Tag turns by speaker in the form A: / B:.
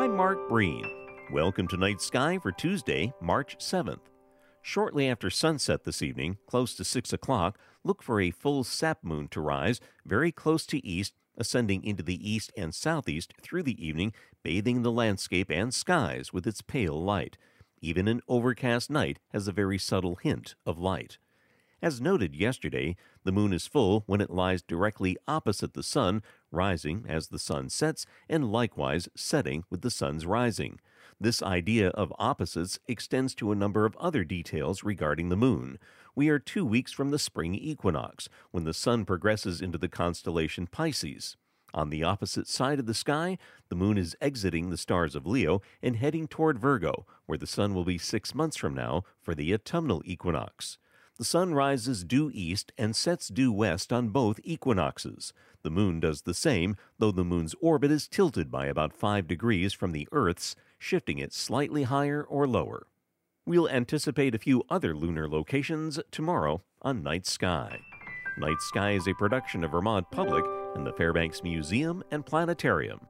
A: I'm Mark Breen. Welcome to Night Sky for Tuesday, March 7th. Shortly after sunset this evening, close to 6 o'clock, look for a full sap moon to rise very close to east, ascending into the east and southeast through the evening, bathing the landscape and skies with its pale light. Even an overcast night has a very subtle hint of light. As noted yesterday, the moon is full when it lies directly opposite the sun, rising as the sun sets, and likewise setting with the sun's rising. This idea of opposites extends to a number of other details regarding the moon. We are two weeks from the spring equinox, when the sun progresses into the constellation Pisces. On the opposite side of the sky, the moon is exiting the stars of Leo and heading toward Virgo, where the sun will be six months from now for the autumnal equinox. The sun rises due east and sets due west on both equinoxes. The moon does the same, though the moon's orbit is tilted by about 5 degrees from the Earth's, shifting it slightly higher or lower. We'll anticipate a few other lunar locations tomorrow on Night Sky. Night Sky is a production of Vermont Public and the Fairbanks Museum and Planetarium.